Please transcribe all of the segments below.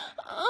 Oh.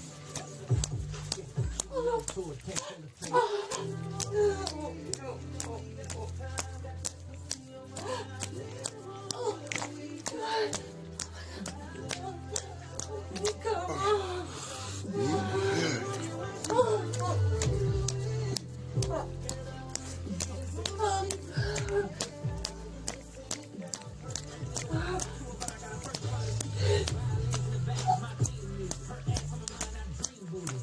そう。